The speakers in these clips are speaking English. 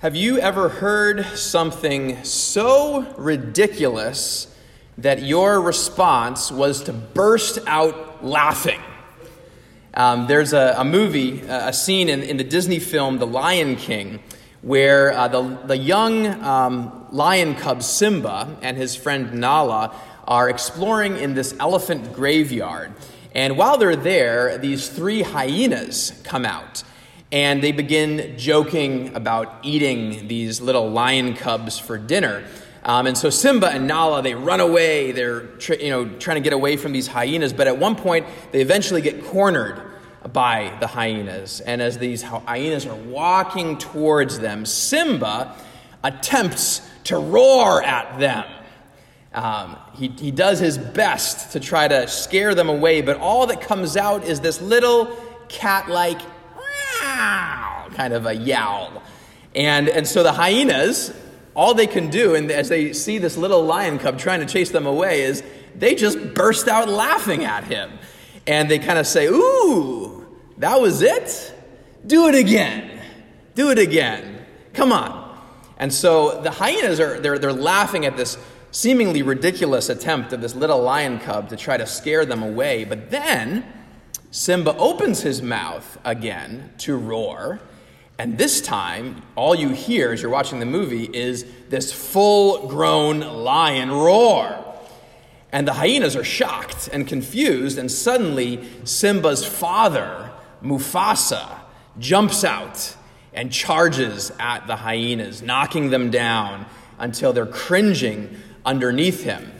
Have you ever heard something so ridiculous that your response was to burst out laughing? Um, there's a, a movie, a scene in, in, the Disney film The Lion King, where uh, the, the young um, lion cub Simba and his friend Nala are exploring in this elephant graveyard. And while they're there, these three hyenas come out and they begin joking about eating these little lion cubs for dinner. Um, and so Simba and Nala, they run away. They're you know, trying to get away from these hyenas. But at one point, they eventually get cornered by the hyenas. And as these hyenas are walking towards them, Simba attempts to roar at them. Um, he, he does his best to try to scare them away, but all that comes out is this little cat like kind of a yowl. And, and so the hyenas, all they can do, and as they see this little lion cub trying to chase them away, is they just burst out laughing at him. And they kind of say, Ooh, that was it? Do it again. Do it again. Come on. And so the hyenas are they're, they're laughing at this seemingly ridiculous attempt of this little lion cub to try to scare them away. But then Simba opens his mouth again to roar. And this time, all you hear as you're watching the movie is this full grown lion roar. And the hyenas are shocked and confused, and suddenly Simba's father, Mufasa, jumps out and charges at the hyenas, knocking them down until they're cringing underneath him.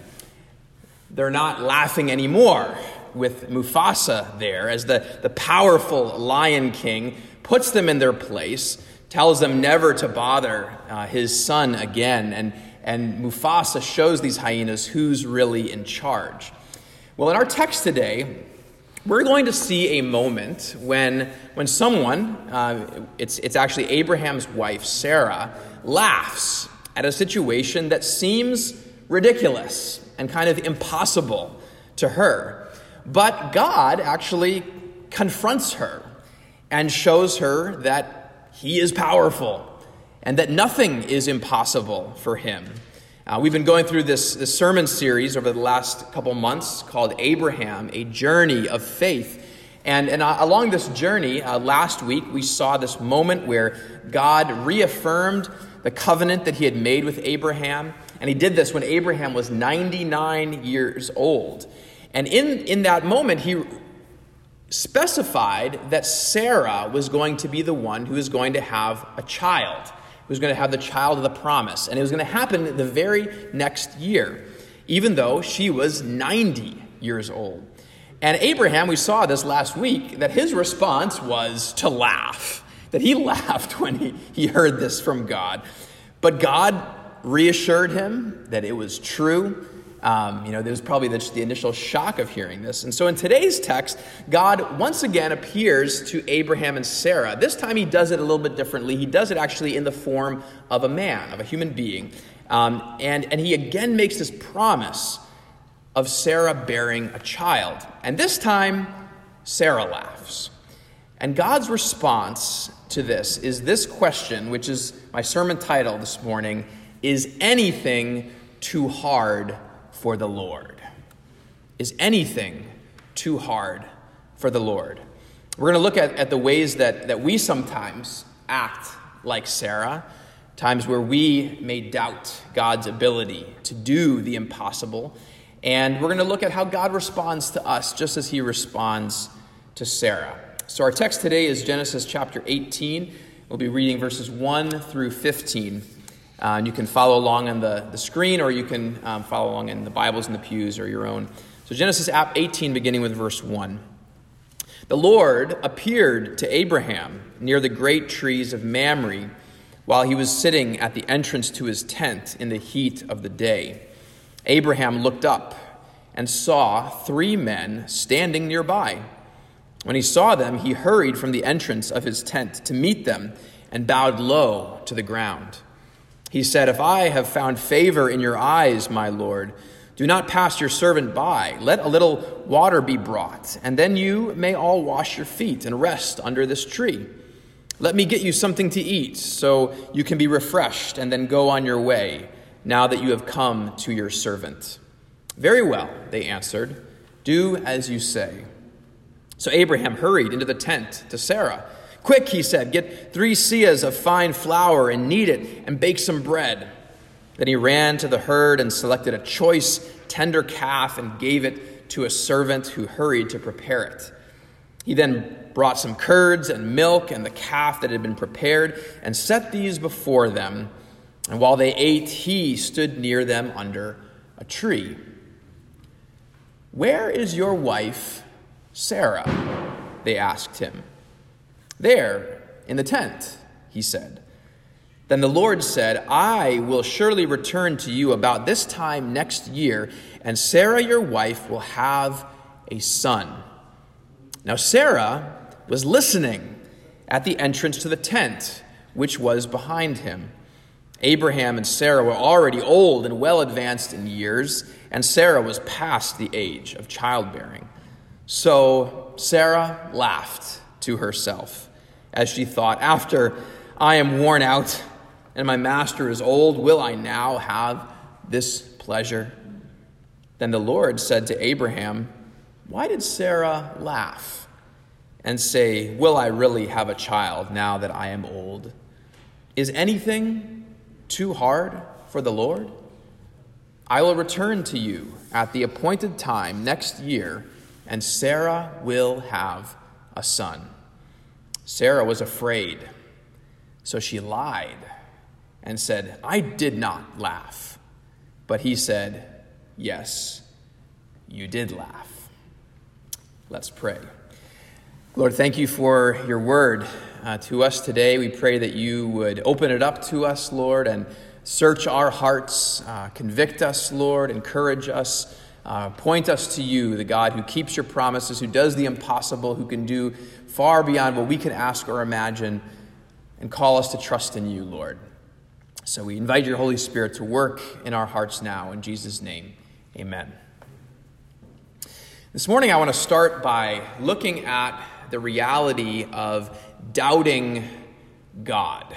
They're not laughing anymore with Mufasa there as the, the powerful Lion King puts them in their place, tells them never to bother uh, his son again, and, and Mufasa shows these hyenas who's really in charge. Well, in our text today, we're going to see a moment when, when someone, uh, it's, it's actually Abraham's wife, Sarah, laughs at a situation that seems ridiculous and kind of impossible to her. But God actually confronts her and shows her that he is powerful and that nothing is impossible for him. Uh, we've been going through this, this sermon series over the last couple months called Abraham, a journey of faith. And, and uh, along this journey, uh, last week, we saw this moment where God reaffirmed the covenant that he had made with Abraham. And he did this when Abraham was 99 years old. And in, in that moment, he specified that Sarah was going to be the one who was going to have a child, who was going to have the child of the promise. And it was going to happen the very next year, even though she was 90 years old. And Abraham, we saw this last week, that his response was to laugh, that he laughed when he, he heard this from God. But God reassured him that it was true um, you know, there was probably the, the initial shock of hearing this. And so in today's text, God once again appears to Abraham and Sarah. This time he does it a little bit differently. He does it actually in the form of a man, of a human being. Um, and, and he again makes this promise of Sarah bearing a child. And this time, Sarah laughs. And God's response to this is this question, which is my sermon title this morning Is anything too hard for the Lord? Is anything too hard for the Lord? We're going to look at, at the ways that, that we sometimes act like Sarah, times where we may doubt God's ability to do the impossible. And we're going to look at how God responds to us just as he responds to Sarah. So, our text today is Genesis chapter 18. We'll be reading verses 1 through 15. Uh, and you can follow along on the, the screen, or you can um, follow along in the Bibles in the pews or your own. So, Genesis 18, beginning with verse 1. The Lord appeared to Abraham near the great trees of Mamre while he was sitting at the entrance to his tent in the heat of the day. Abraham looked up and saw three men standing nearby. When he saw them, he hurried from the entrance of his tent to meet them and bowed low to the ground. He said, If I have found favor in your eyes, my Lord, do not pass your servant by. Let a little water be brought, and then you may all wash your feet and rest under this tree. Let me get you something to eat so you can be refreshed and then go on your way, now that you have come to your servant. Very well, they answered. Do as you say. So Abraham hurried into the tent to Sarah. Quick, he said, get three seahs of fine flour and knead it and bake some bread. Then he ran to the herd and selected a choice, tender calf and gave it to a servant who hurried to prepare it. He then brought some curds and milk and the calf that had been prepared and set these before them. And while they ate, he stood near them under a tree. Where is your wife, Sarah? They asked him. There, in the tent, he said. Then the Lord said, I will surely return to you about this time next year, and Sarah your wife will have a son. Now, Sarah was listening at the entrance to the tent, which was behind him. Abraham and Sarah were already old and well advanced in years, and Sarah was past the age of childbearing. So Sarah laughed to herself as she thought, After I am worn out, and my master is old, will I now have this pleasure? Then the Lord said to Abraham, Why did Sarah laugh and say, Will I really have a child now that I am old? Is anything too hard for the Lord? I will return to you at the appointed time next year, and Sarah will have a son. Sarah was afraid, so she lied and said, I did not laugh. But he said, Yes, you did laugh. Let's pray. Lord, thank you for your word uh, to us today. We pray that you would open it up to us, Lord, and search our hearts, uh, convict us, Lord, encourage us. Uh, point us to you, the God who keeps your promises, who does the impossible, who can do far beyond what we can ask or imagine, and call us to trust in you, Lord. So we invite your Holy Spirit to work in our hearts now. In Jesus' name, amen. This morning, I want to start by looking at the reality of doubting God.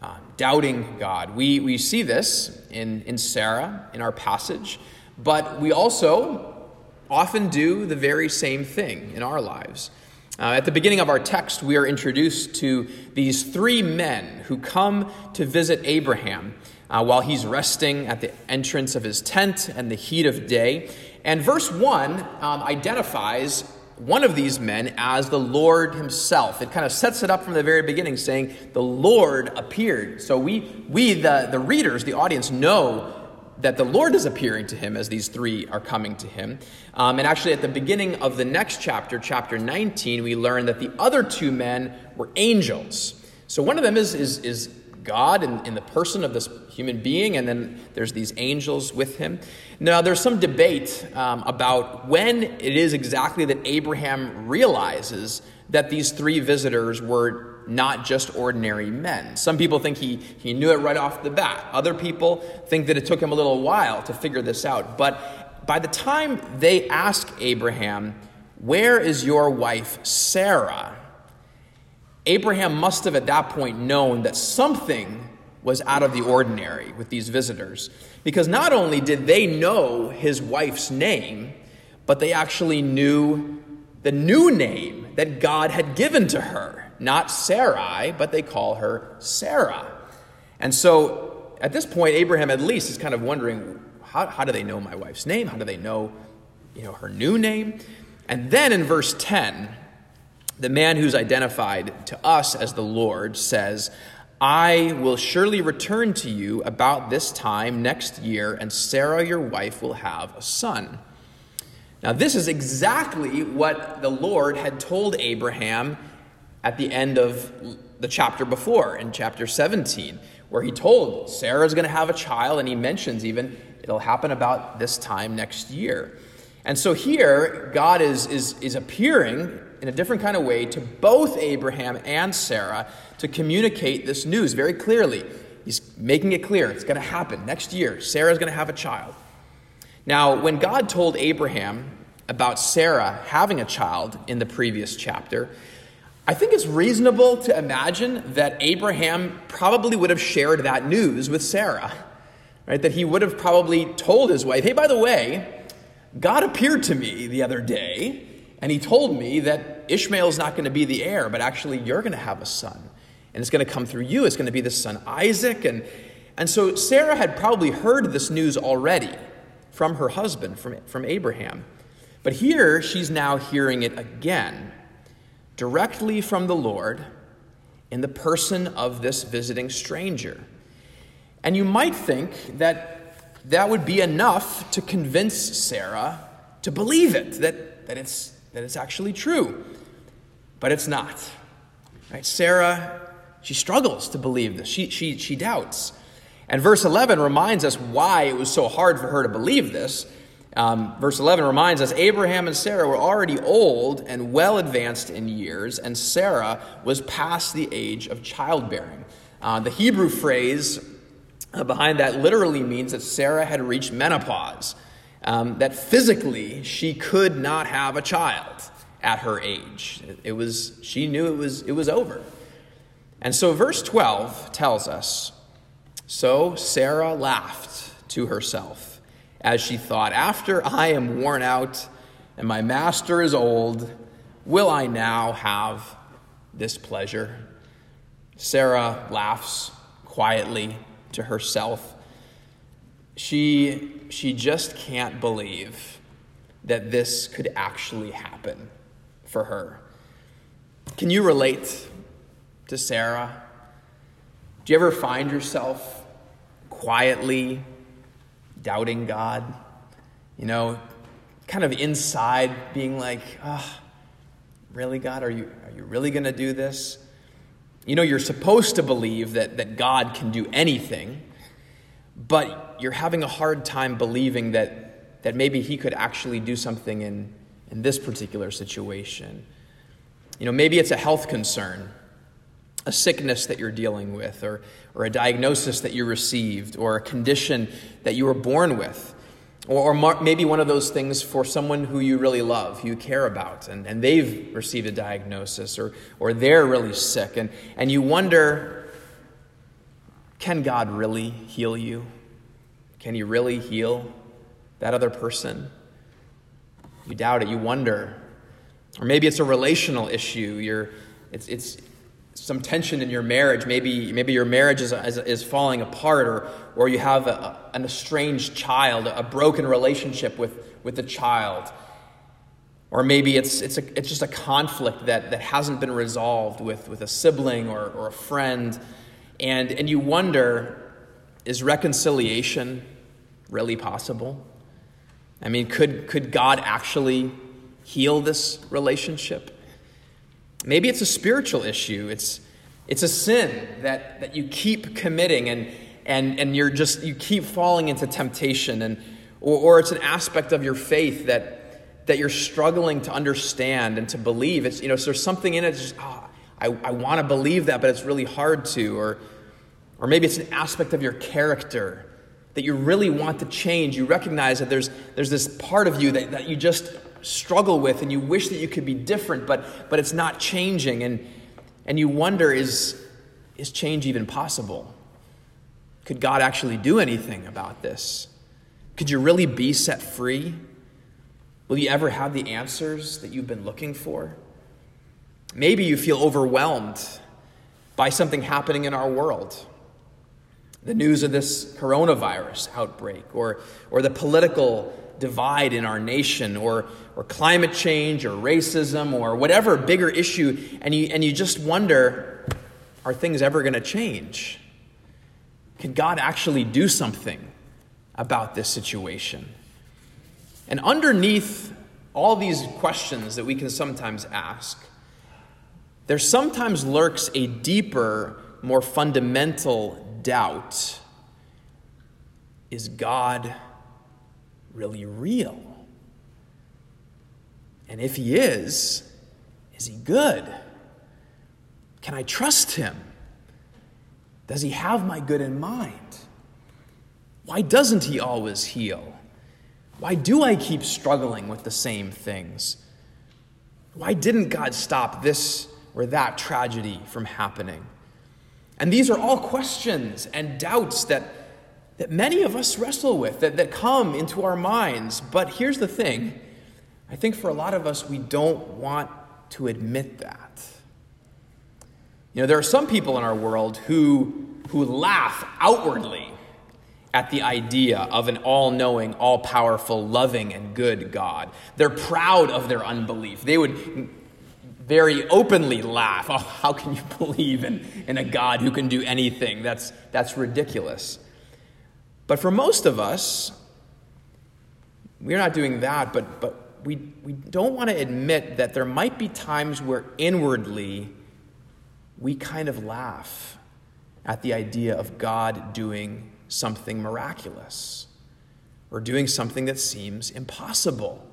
Uh, doubting God. We, we see this in, in Sarah in our passage, but we also often do the very same thing in our lives. Uh, at the beginning of our text, we are introduced to these three men who come to visit Abraham uh, while he's resting at the entrance of his tent and the heat of day. And verse 1 um, identifies one of these men as the Lord himself. It kind of sets it up from the very beginning, saying, The Lord appeared. So we, we the, the readers, the audience, know that the Lord is appearing to him as these three are coming to him. Um, and actually, at the beginning of the next chapter, chapter 19, we learn that the other two men were angels. So one of them is, is, is God in, in the person of this human being, and then there's these angels with him. Now, there's some debate um, about when it is exactly that Abraham realizes that these three visitors were not just ordinary men. Some people think he, he knew it right off the bat. Other people think that it took him a little while to figure this out. But by the time they ask Abraham, Where is your wife Sarah? Abraham must have at that point known that something was out of the ordinary with these visitors. Because not only did they know his wife's name, but they actually knew the new name that God had given to her not Sarai, but they call her Sarah. And so at this point, Abraham at least is kind of wondering how, how do they know my wife's name? How do they know, you know her new name? And then in verse 10, the man who's identified to us as the Lord says, I will surely return to you about this time next year, and Sarah, your wife, will have a son. Now, this is exactly what the Lord had told Abraham at the end of the chapter before, in chapter 17, where he told Sarah's going to have a child, and he mentions even it'll happen about this time next year. And so here, God is, is, is appearing in a different kind of way to both Abraham and Sarah to communicate this news very clearly. He's making it clear it's going to happen next year. Sarah's going to have a child. Now, when God told Abraham about Sarah having a child in the previous chapter, I think it's reasonable to imagine that Abraham probably would have shared that news with Sarah, right? That he would have probably told his wife, hey, by the way, God appeared to me the other day, and he told me that Ishmael's not going to be the heir, but actually you're going to have a son. And it's going to come through you. It's going to be the son Isaac. And, and so Sarah had probably heard this news already from her husband, from, from Abraham. But here she's now hearing it again directly from the Lord in the person of this visiting stranger. And you might think that that would be enough to convince Sarah to believe it, that, that, it's, that it's actually true. But it's not. Right? Sarah, she struggles to believe this. She, she, she doubts. And verse 11 reminds us why it was so hard for her to believe this. Um, verse 11 reminds us Abraham and Sarah were already old and well advanced in years, and Sarah was past the age of childbearing. Uh, the Hebrew phrase uh, behind that literally means that Sarah had reached menopause, um, that physically she could not have a child at her age. It, it was, she knew it was, it was over. And so verse 12 tells us So Sarah laughed to herself as she thought, After I am worn out and my master is old, will I now have this pleasure? Sarah laughs quietly to herself. She, she just can't believe that this could actually happen for her. Can you relate to Sarah? Do you ever find yourself quietly doubting God, you know, kind of inside being like, oh, really, God, are you, are you really going to do this? You know, you're supposed to believe that, that God can do anything, but you're having a hard time believing that, that maybe He could actually do something in, in this particular situation. You know, maybe it's a health concern a sickness that you're dealing with, or, or a diagnosis that you received, or a condition that you were born with, or, or maybe one of those things for someone who you really love, who you care about, and, and they've received a diagnosis, or, or they're really sick, and, and you wonder can God really heal you? Can He really heal that other person? You doubt it, you wonder. Or maybe it's a relational issue. You're, it's, it's, some tension in your marriage. Maybe, maybe your marriage is, is, is falling apart, or, or you have a, an estranged child, a broken relationship with, with the child. Or maybe it's, it's, a, it's just a conflict that, that hasn't been resolved with, with a sibling or, or a friend. And, and you wonder is reconciliation really possible? I mean, could, could God actually heal this relationship? Maybe it's a spiritual issue. It's, it's a sin that, that you keep committing and, and, and you're just, you keep falling into temptation. And, or, or it's an aspect of your faith that, that you're struggling to understand and to believe. It's, you know, so there's something in it, just, oh, I, I want to believe that, but it's really hard to. Or, or maybe it's an aspect of your character that you really want to change. You recognize that there's, there's this part of you that, that you just struggle with and you wish that you could be different, but, but it's not changing. And, and you wonder is, is change even possible? Could God actually do anything about this? Could you really be set free? Will you ever have the answers that you've been looking for? Maybe you feel overwhelmed by something happening in our world. The news of this coronavirus outbreak, or, or the political divide in our nation or, or climate change or racism or whatever bigger issue, and you, and you just wonder are things ever going to change? Can God actually do something about this situation? And underneath all these questions that we can sometimes ask, there sometimes lurks a deeper, more fundamental doubt Is God really real? And if he is, is he good? Can I trust him? Does he have my good in mind? Why doesn't he always heal? Why do I keep struggling with the same things? Why didn't God stop this or that tragedy from happening? And these are all questions and doubts that, that many of us wrestle with, that, that come into our minds. But here's the thing I think for a lot of us, we don't want to admit that. You know, there are some people in our world who, who laugh outwardly at the idea of an all knowing, all powerful, loving, and good God. They're proud of their unbelief. They would very openly laugh. Oh, how can you believe in, in a God who can do anything? That's, that's ridiculous. But for most of us, we're not doing that, but, but we, we don't want to admit that there might be times where inwardly we kind of laugh at the idea of God doing something miraculous or doing something that seems impossible.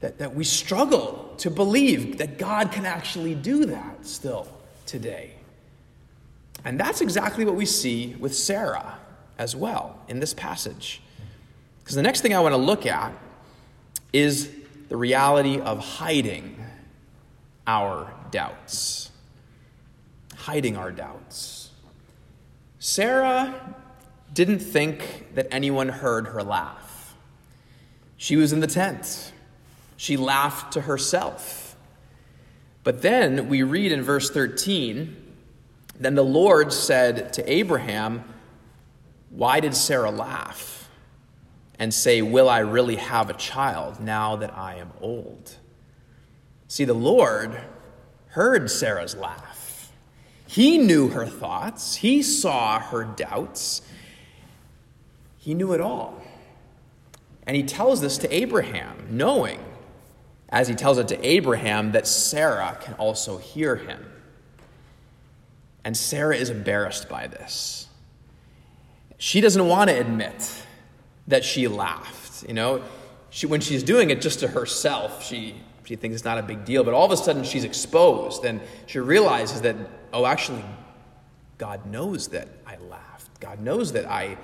That, that we struggle to believe that God can actually do that still today. And that's exactly what we see with Sarah as well in this passage. Because the next thing I want to look at is the reality of hiding our doubts. Hiding our doubts. Sarah didn't think that anyone heard her laugh. She was in the tent. She laughed to herself. But then we read in verse 13 Then the Lord said to Abraham, Why did Sarah laugh and say, Will I really have a child now that I am old? See, the Lord heard Sarah's laugh. He knew her thoughts, he saw her doubts, he knew it all. And he tells this to Abraham, knowing, as he tells it to Abraham, that Sarah can also hear him. And Sarah is embarrassed by this. She doesn't want to admit that she laughed. You know, she, when she's doing it just to herself, she, she thinks it's not a big deal. But all of a sudden, she's exposed, and she realizes that, oh, actually, God knows that I laughed. God knows that I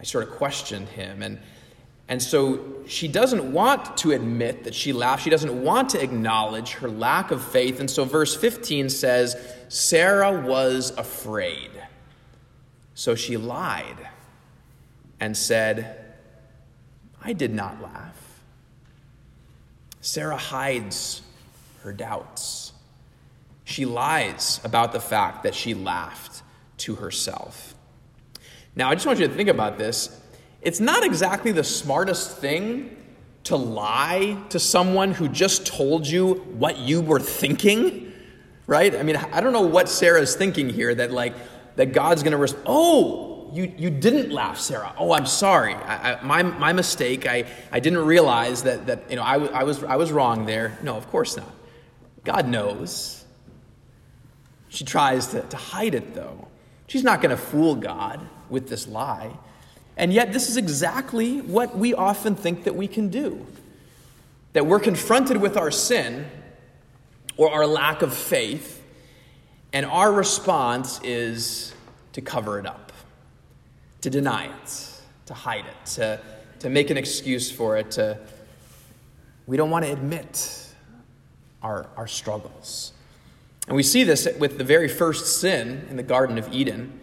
I sort of questioned him. And, and so she doesn't want to admit that she laughed. She doesn't want to acknowledge her lack of faith. And so verse 15 says Sarah was afraid. So she lied and said, I did not laugh. Sarah hides her doubts. She lies about the fact that she laughed to herself. Now, I just want you to think about this. It's not exactly the smartest thing to lie to someone who just told you what you were thinking, right? I mean, I don't know what Sarah's thinking here that, like, that God's going to respond. Oh, you, you didn't laugh, Sarah. Oh, I'm sorry. I, I, my, my mistake. I, I didn't realize that, that you know, I, I, was, I was wrong there. No, of course not. God knows. She tries to, to hide it, though. She's not going to fool God with this lie. And yet, this is exactly what we often think that we can do. That we're confronted with our sin or our lack of faith, and our response is to cover it up, to deny it, to hide it, to, to make an excuse for it. To, we don't want to admit our, our struggles. And we see this with the very first sin in the Garden of Eden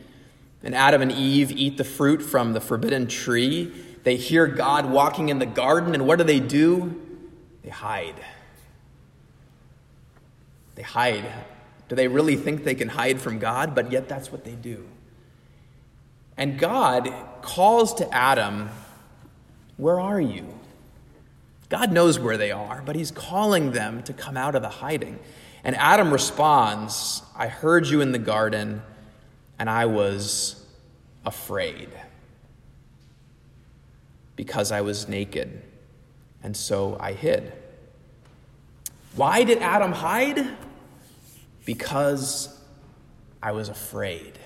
and Adam and Eve eat the fruit from the forbidden tree. They hear God walking in the garden, and what do they do? They hide. They hide. Do they really think they can hide from God? But yet that's what they do. And God calls to Adam, Where are you? God knows where they are, but he's calling them to come out of the hiding. And Adam responds, I heard you in the garden and I was afraid because I was naked, and so I hid. Why did Adam hide? Because I was afraid.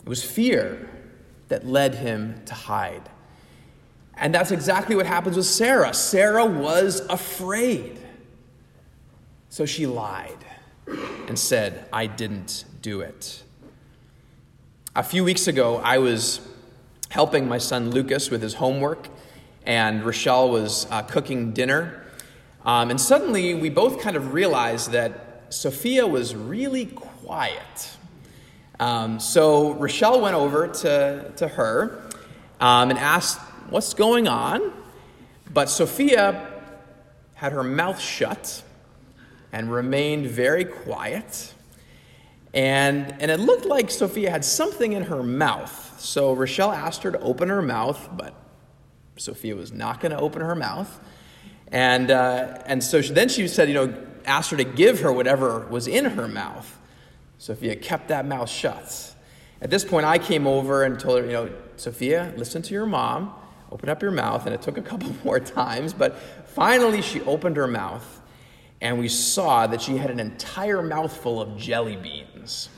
It was fear that led him to hide. And that's exactly what happens with Sarah. Sarah was afraid. So she lied and said, I didn't do it. A few weeks ago, I was helping my son Lucas with his homework, and Rochelle was uh, cooking dinner. Um, and suddenly, we both kind of realized that Sophia was really quiet. Um, so Rochelle went over to, to her um, and asked, What's going on? But Sophia had her mouth shut and remained very quiet. And, and it looked like Sophia had something in her mouth. So Rochelle asked her to open her mouth, but Sophia was not going to open her mouth. And, uh, and so she, then she said, you know, asked her to give her whatever was in her mouth. Sophia kept that mouth shut. At this point, I came over and told her, you know, Sophia, listen to your mom, open up your mouth. And it took a couple more times, but finally she opened her mouth, and we saw that she had an entire mouthful of jelly beans.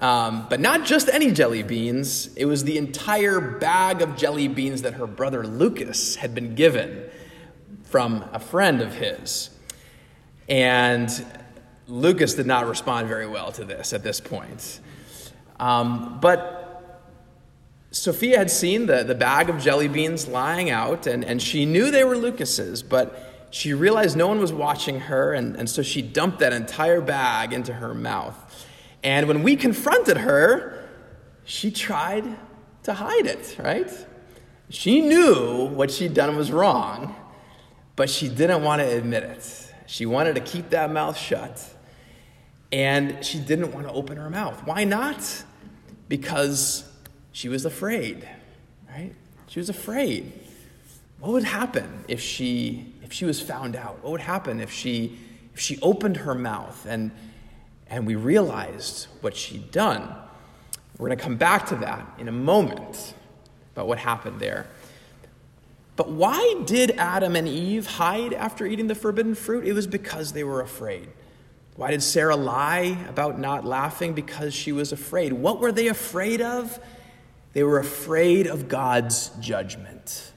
Um, but not just any jelly beans, it was the entire bag of jelly beans that her brother Lucas had been given from a friend of his. And Lucas did not respond very well to this at this point. Um, but Sophia had seen the, the bag of jelly beans lying out, and, and she knew they were Lucas's, but she realized no one was watching her, and, and so she dumped that entire bag into her mouth. And when we confronted her, she tried to hide it, right? She knew what she'd done was wrong, but she didn't want to admit it. She wanted to keep that mouth shut. And she didn't want to open her mouth. Why not? Because she was afraid, right? She was afraid. What would happen if she if she was found out? What would happen if she if she opened her mouth and and we realized what she'd done? We're going to come back to that in a moment about what happened there. But why did Adam and Eve hide after eating the forbidden fruit? It was because they were afraid. Why did Sarah lie about not laughing? Because she was afraid. What were they afraid of? They were afraid of God's judgment.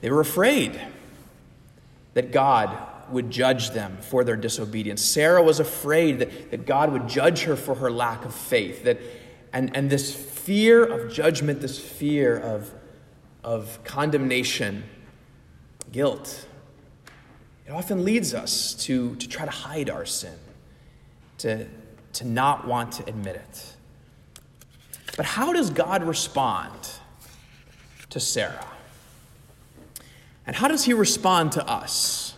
They were afraid that God would judge them for their disobedience. Sarah was afraid that, that God would judge her for her lack of faith. That, and, and this fear of judgment, this fear of, of condemnation, guilt, it often leads us to, to try to hide our sin, to, to not want to admit it. But how does God respond to Sarah? And how does he respond to us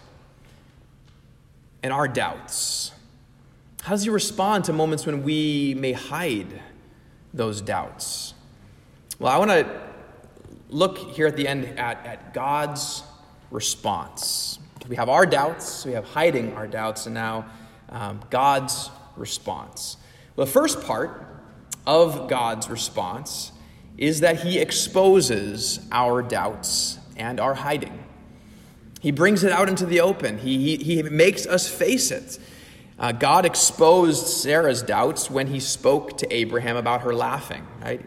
and our doubts? How does he respond to moments when we may hide those doubts? Well, I want to look here at the end at, at God's response. We have our doubts, we have hiding our doubts, and now um, God's response. The first part of God's response is that He exposes our doubts and our hiding. He brings it out into the open, He, he, he makes us face it. Uh, God exposed Sarah's doubts when He spoke to Abraham about her laughing, right?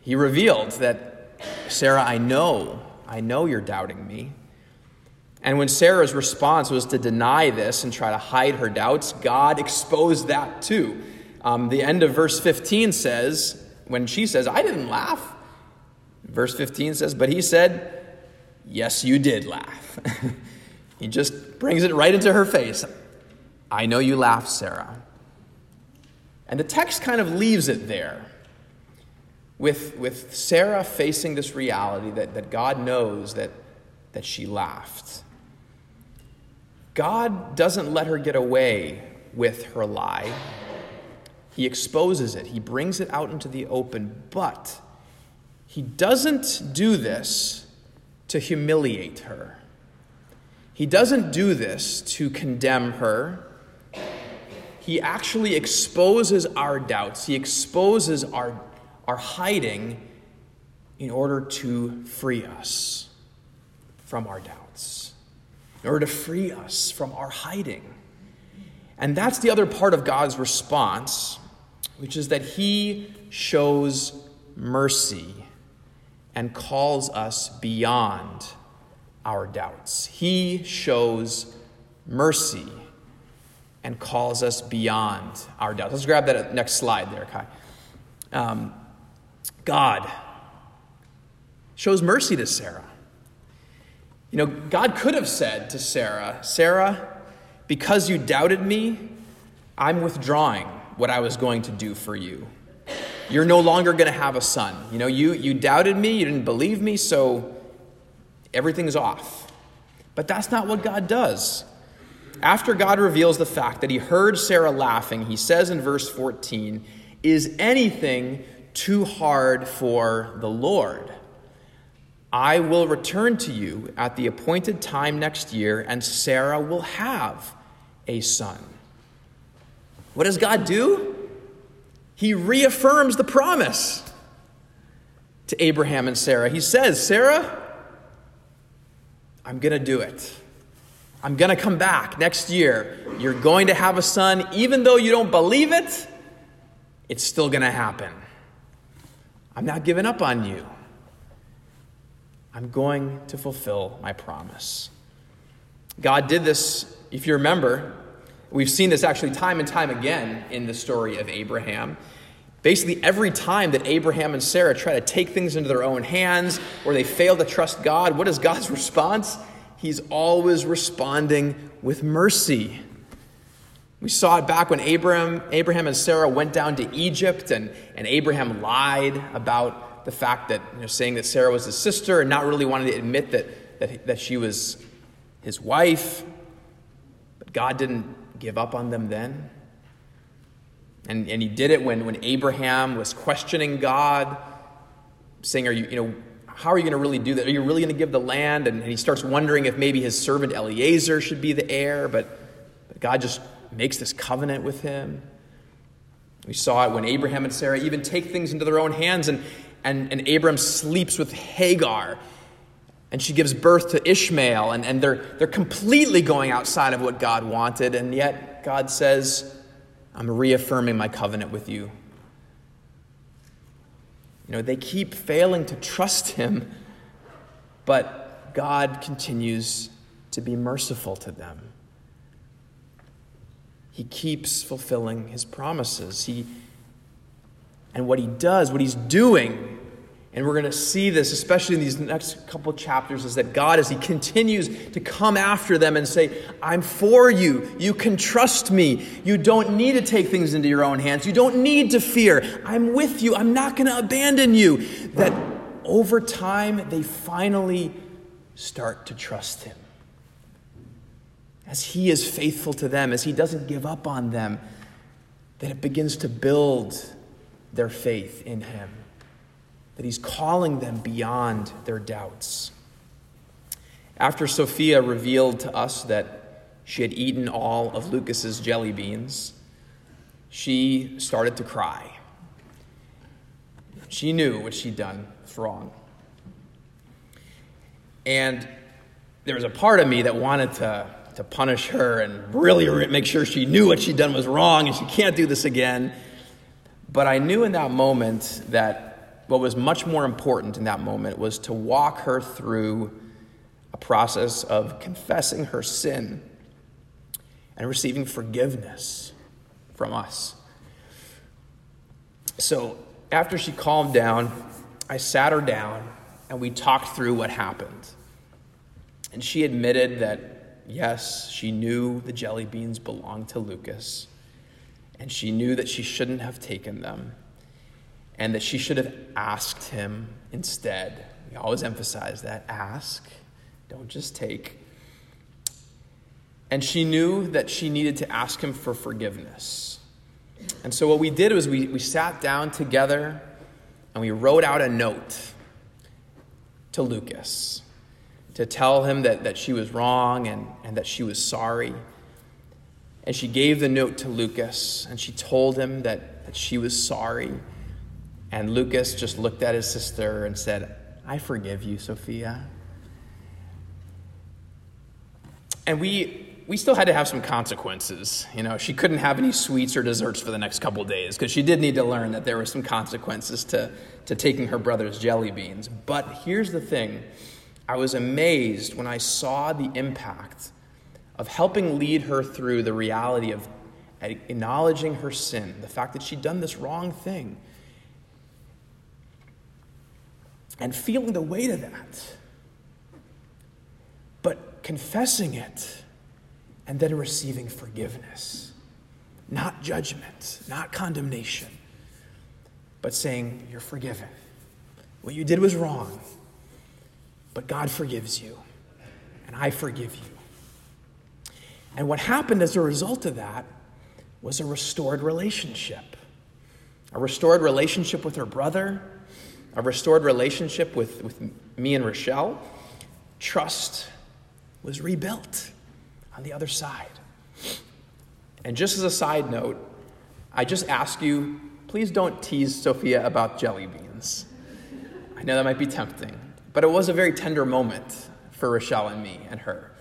He revealed that, Sarah, I know, I know you're doubting me. And when Sarah's response was to deny this and try to hide her doubts, God exposed that too. Um, the end of verse 15 says, when she says, I didn't laugh, verse 15 says, but he said, Yes, you did laugh. he just brings it right into her face. I know you laughed, Sarah. And the text kind of leaves it there with, with Sarah facing this reality that, that God knows that, that she laughed. God doesn't let her get away with her lie. He exposes it, he brings it out into the open, but he doesn't do this to humiliate her. He doesn't do this to condemn her. He actually exposes our doubts, he exposes our, our hiding in order to free us from our doubts in order to free us from our hiding. And that's the other part of God's response, which is that He shows mercy and calls us beyond our doubts. He shows mercy and calls us beyond our doubts. Let's grab that next slide there, Kai. Um, God shows mercy to Sarah. You know, God could have said to Sarah, Sarah, because you doubted me, I'm withdrawing what I was going to do for you. You're no longer going to have a son. You know, you, you doubted me, you didn't believe me, so everything's off. But that's not what God does. After God reveals the fact that he heard Sarah laughing, he says in verse 14, Is anything too hard for the Lord? I will return to you at the appointed time next year, and Sarah will have a son. What does God do? He reaffirms the promise to Abraham and Sarah. He says, Sarah, I'm going to do it. I'm going to come back next year. You're going to have a son. Even though you don't believe it, it's still going to happen. I'm not giving up on you. I'm going to fulfill my promise. God did this, if you remember, we've seen this actually time and time again in the story of Abraham. Basically, every time that Abraham and Sarah try to take things into their own hands or they fail to trust God, what is God's response? He's always responding with mercy. We saw it back when Abraham, Abraham and Sarah went down to Egypt and, and Abraham lied about the fact that, you know, saying that Sarah was his sister and not really wanting to admit that, that, that she was his wife. But God didn't give up on them then. And, and he did it when, when Abraham was questioning God, saying, Are you, you know, how are you going to really do that? Are you really going to give the land? And, and he starts wondering if maybe his servant Eliezer should be the heir, but, but God just makes this covenant with him. We saw it when Abraham and Sarah even take things into their own hands and, and, and Abram sleeps with Hagar. And she gives birth to Ishmael, and, and they're, they're completely going outside of what God wanted, and yet God says, I'm reaffirming my covenant with you. You know, they keep failing to trust Him, but God continues to be merciful to them. He keeps fulfilling His promises. He, and what He does, what He's doing, and we're going to see this, especially in these next couple chapters, is that God, as He continues to come after them and say, I'm for you. You can trust me. You don't need to take things into your own hands. You don't need to fear. I'm with you. I'm not going to abandon you. That over time, they finally start to trust Him. As He is faithful to them, as He doesn't give up on them, that it begins to build their faith in Him that he's calling them beyond their doubts. After Sophia revealed to us that she had eaten all of Lucas's jelly beans, she started to cry. She knew what she'd done was wrong. And there was a part of me that wanted to, to punish her and really make sure she knew what she'd done was wrong and she can't do this again. But I knew in that moment that what was much more important in that moment was to walk her through a process of confessing her sin and receiving forgiveness from us. So, after she calmed down, I sat her down and we talked through what happened. And she admitted that, yes, she knew the jelly beans belonged to Lucas, and she knew that she shouldn't have taken them and that she should have asked him instead. We always emphasize that ask, don't just take. And she knew that she needed to ask him for forgiveness. And so, what we did was we, we sat down together and we wrote out a note to Lucas to tell him that, that she was wrong and, and that she was sorry. And she gave the note to Lucas and she told him that, that she was sorry and Lucas just looked at his sister and said, I forgive you, Sophia. And we, we still had to have some consequences. You know, she couldn't have any sweets or desserts for the next couple days because she did need to learn that there were some consequences to, to taking her brother's jelly beans. But here's the thing I was amazed when I saw the impact of helping lead her through the reality of acknowledging her sin, the fact that she'd done this wrong thing and feeling the weight of that, but confessing it and then receiving forgiveness. Not judgment, not condemnation, but saying, You're forgiven. What you did was wrong, but God forgives you, and I forgive you. And what happened as a result of that was a restored relationship. A restored relationship with her brother, a restored relationship with, with me and Rochelle. Trust was rebuilt on the other side. And just as a side note, I just ask you please don't tease Sophia about jelly beans. I know that might be tempting, but it was a very tender moment for Rochelle and me and her.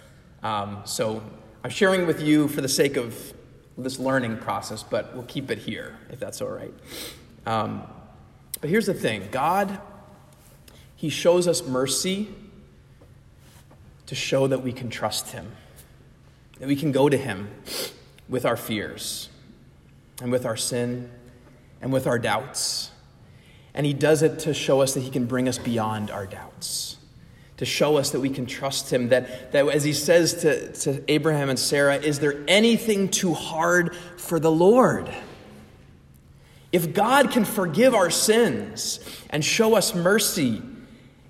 Um, so I'm sharing with you for the sake of this learning process, but we'll keep it here if that's all right. Um, but here's the thing God, He shows us mercy to show that we can trust Him, that we can go to Him with our fears and with our sin and with our doubts. And He does it to show us that He can bring us beyond our doubts, to show us that we can trust Him. That, that as He says to, to Abraham and Sarah, is there anything too hard for the Lord? If God can forgive our sins and show us mercy,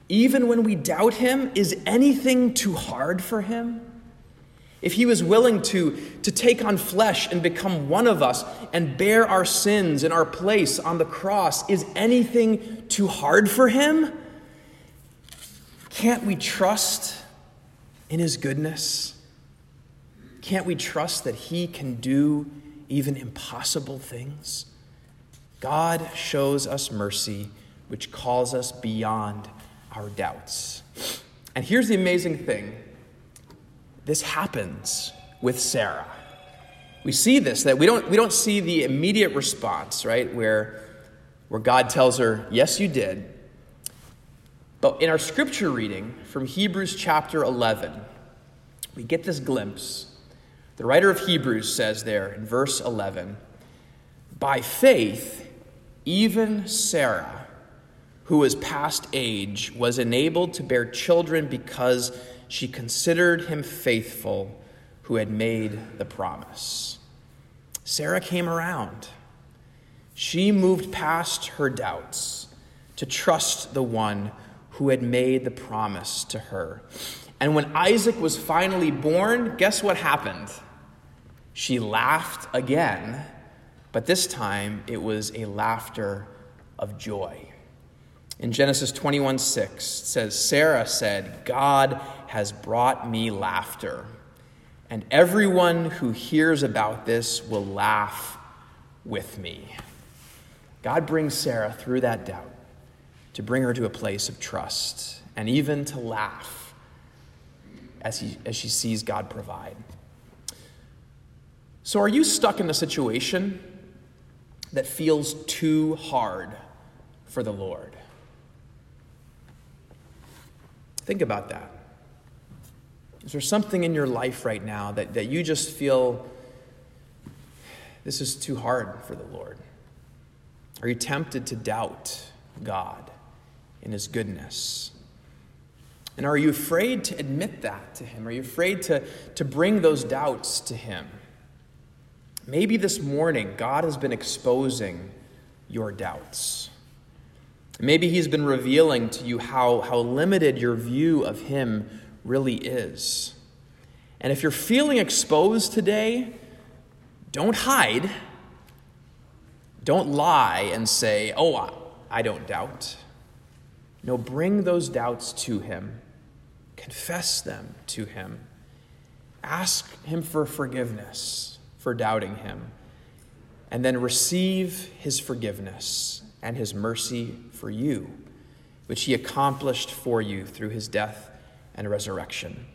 even when we doubt Him, is anything too hard for Him? If He was willing to, to take on flesh and become one of us and bear our sins in our place on the cross, is anything too hard for Him? Can't we trust in His goodness? Can't we trust that He can do even impossible things? God shows us mercy, which calls us beyond our doubts. And here's the amazing thing this happens with Sarah. We see this, that we don't, we don't see the immediate response, right, where, where God tells her, Yes, you did. But in our scripture reading from Hebrews chapter 11, we get this glimpse. The writer of Hebrews says there in verse 11, By faith, even Sarah, who was past age, was enabled to bear children because she considered him faithful who had made the promise. Sarah came around. She moved past her doubts to trust the one who had made the promise to her. And when Isaac was finally born, guess what happened? She laughed again but this time it was a laughter of joy. In Genesis 21 6, it says, Sarah said, God has brought me laughter, and everyone who hears about this will laugh with me. God brings Sarah through that doubt to bring her to a place of trust and even to laugh as, he, as she sees God provide. So, are you stuck in a situation that feels too hard for the Lord? Think about that. Is there something in your life right now that, that you just feel this is too hard for the Lord? Are you tempted to doubt God in His goodness? And are you afraid to admit that to Him? Are you afraid to, to bring those doubts to Him? Maybe this morning God has been exposing your doubts. Maybe He's been revealing to you how, how limited your view of Him really is. And if you're feeling exposed today, don't hide. Don't lie and say, oh, I don't doubt. No, bring those doubts to Him, confess them to Him, ask Him for forgiveness for doubting him, and then receive his forgiveness and his mercy for you, which he accomplished for you through his death and resurrection.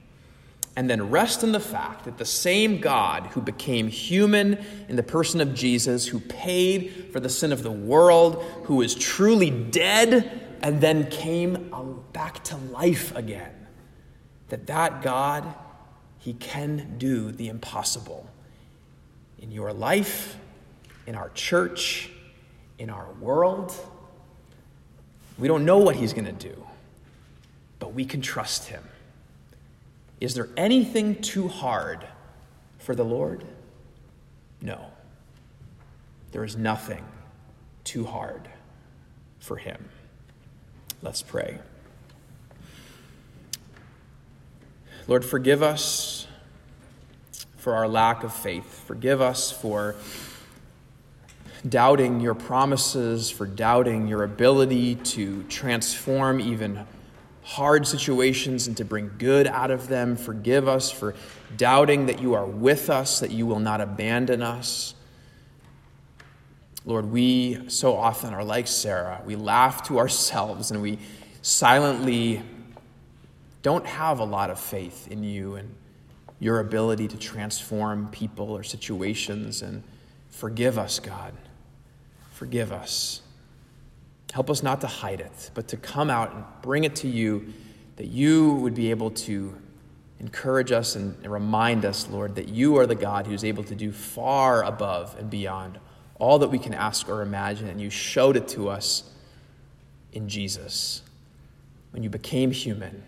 And then rest in the fact that the same God who became human in the person of Jesus, who paid for the sin of the world, who was truly dead and then came back to life again, that that God, he can do the impossible in your life, in our church, in our world. We don't know what He's going to do, but we can trust Him. Is there anything too hard for the Lord? No. There is nothing too hard for him. Let's pray. Lord, forgive us for our lack of faith. Forgive us for doubting your promises, for doubting your ability to transform even hard situations and to bring good out of them. Forgive us for doubting that you are with us, that you will not abandon us. Lord, we so often are like Sarah. We laugh to ourselves and we silently don't have a lot of faith in you and your ability to transform people or situations. And forgive us, God. Forgive us. Help us not to hide it, but to come out and bring it to you, that you would be able to encourage us and remind us, Lord, that you are the God who's able to do far above and beyond all that we can ask or imagine. And you showed it to us in Jesus when you became human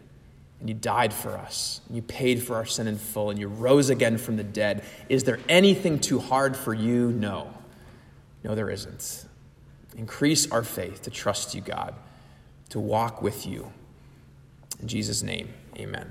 and you died for us, and you paid for our sin in full, and you rose again from the dead. Is there anything too hard for you? No. No, there isn't. Increase our faith to trust you, God, to walk with you. In Jesus' name, amen.